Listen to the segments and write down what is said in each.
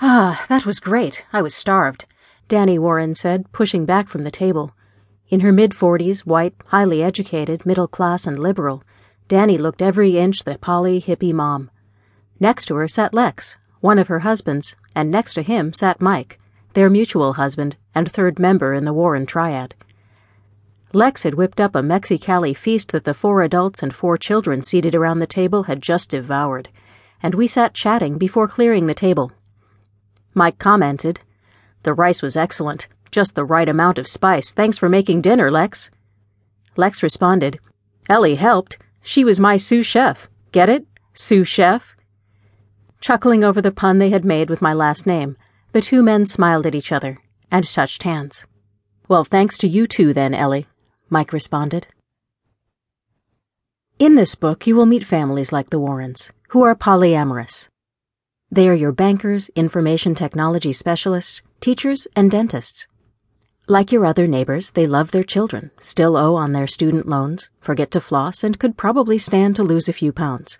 Ah, that was great. I was starved, Danny Warren said, pushing back from the table. In her mid forties, white, highly educated, middle class, and liberal, Danny looked every inch the poly hippie mom. Next to her sat Lex, one of her husbands, and next to him sat Mike, their mutual husband and third member in the Warren triad. Lex had whipped up a Mexicali feast that the four adults and four children seated around the table had just devoured, and we sat chatting before clearing the table. Mike commented, The rice was excellent, just the right amount of spice. Thanks for making dinner, Lex. Lex responded, Ellie helped. She was my sous chef. Get it? Sous chef? Chuckling over the pun they had made with my last name, the two men smiled at each other and touched hands. Well, thanks to you too, then, Ellie, Mike responded. In this book, you will meet families like the Warrens, who are polyamorous. They are your bankers, information technology specialists, teachers, and dentists. Like your other neighbors, they love their children, still owe on their student loans, forget to floss, and could probably stand to lose a few pounds.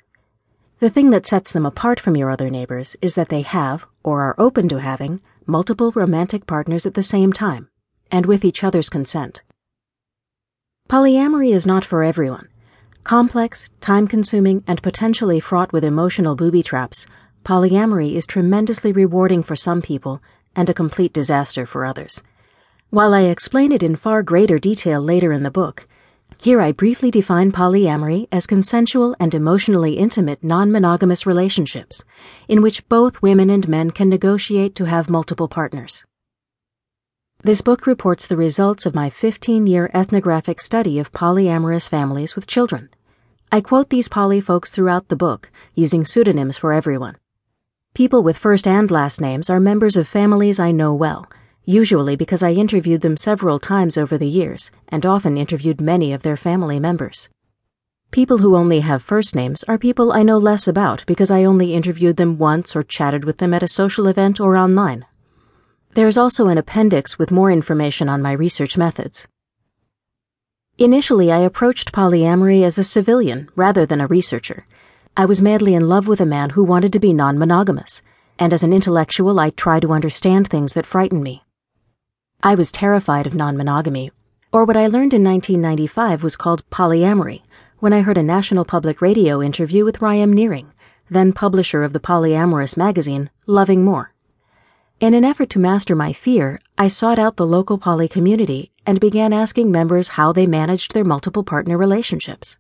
The thing that sets them apart from your other neighbors is that they have, or are open to having, multiple romantic partners at the same time, and with each other's consent. Polyamory is not for everyone. Complex, time consuming, and potentially fraught with emotional booby traps polyamory is tremendously rewarding for some people and a complete disaster for others. While I explain it in far greater detail later in the book, here I briefly define polyamory as consensual and emotionally intimate non monogamous relationships, in which both women and men can negotiate to have multiple partners. This book reports the results of my 15 year ethnographic study of polyamorous families with children. I quote these poly folks throughout the book, using pseudonyms for everyone. People with first and last names are members of families I know well, usually because I interviewed them several times over the years and often interviewed many of their family members. People who only have first names are people I know less about because I only interviewed them once or chatted with them at a social event or online. There is also an appendix with more information on my research methods. Initially, I approached polyamory as a civilian rather than a researcher I was madly in love with a man who wanted to be non monogamous, and as an intellectual, I try to understand things that frighten me. I was terrified of non monogamy, or what I learned in 1995 was called polyamory, when I heard a National Public Radio interview with Ryam Nearing, then publisher of the polyamorous magazine, Loving More. In an effort to master my fear, I sought out the local poly community and began asking members how they managed their multiple partner relationships.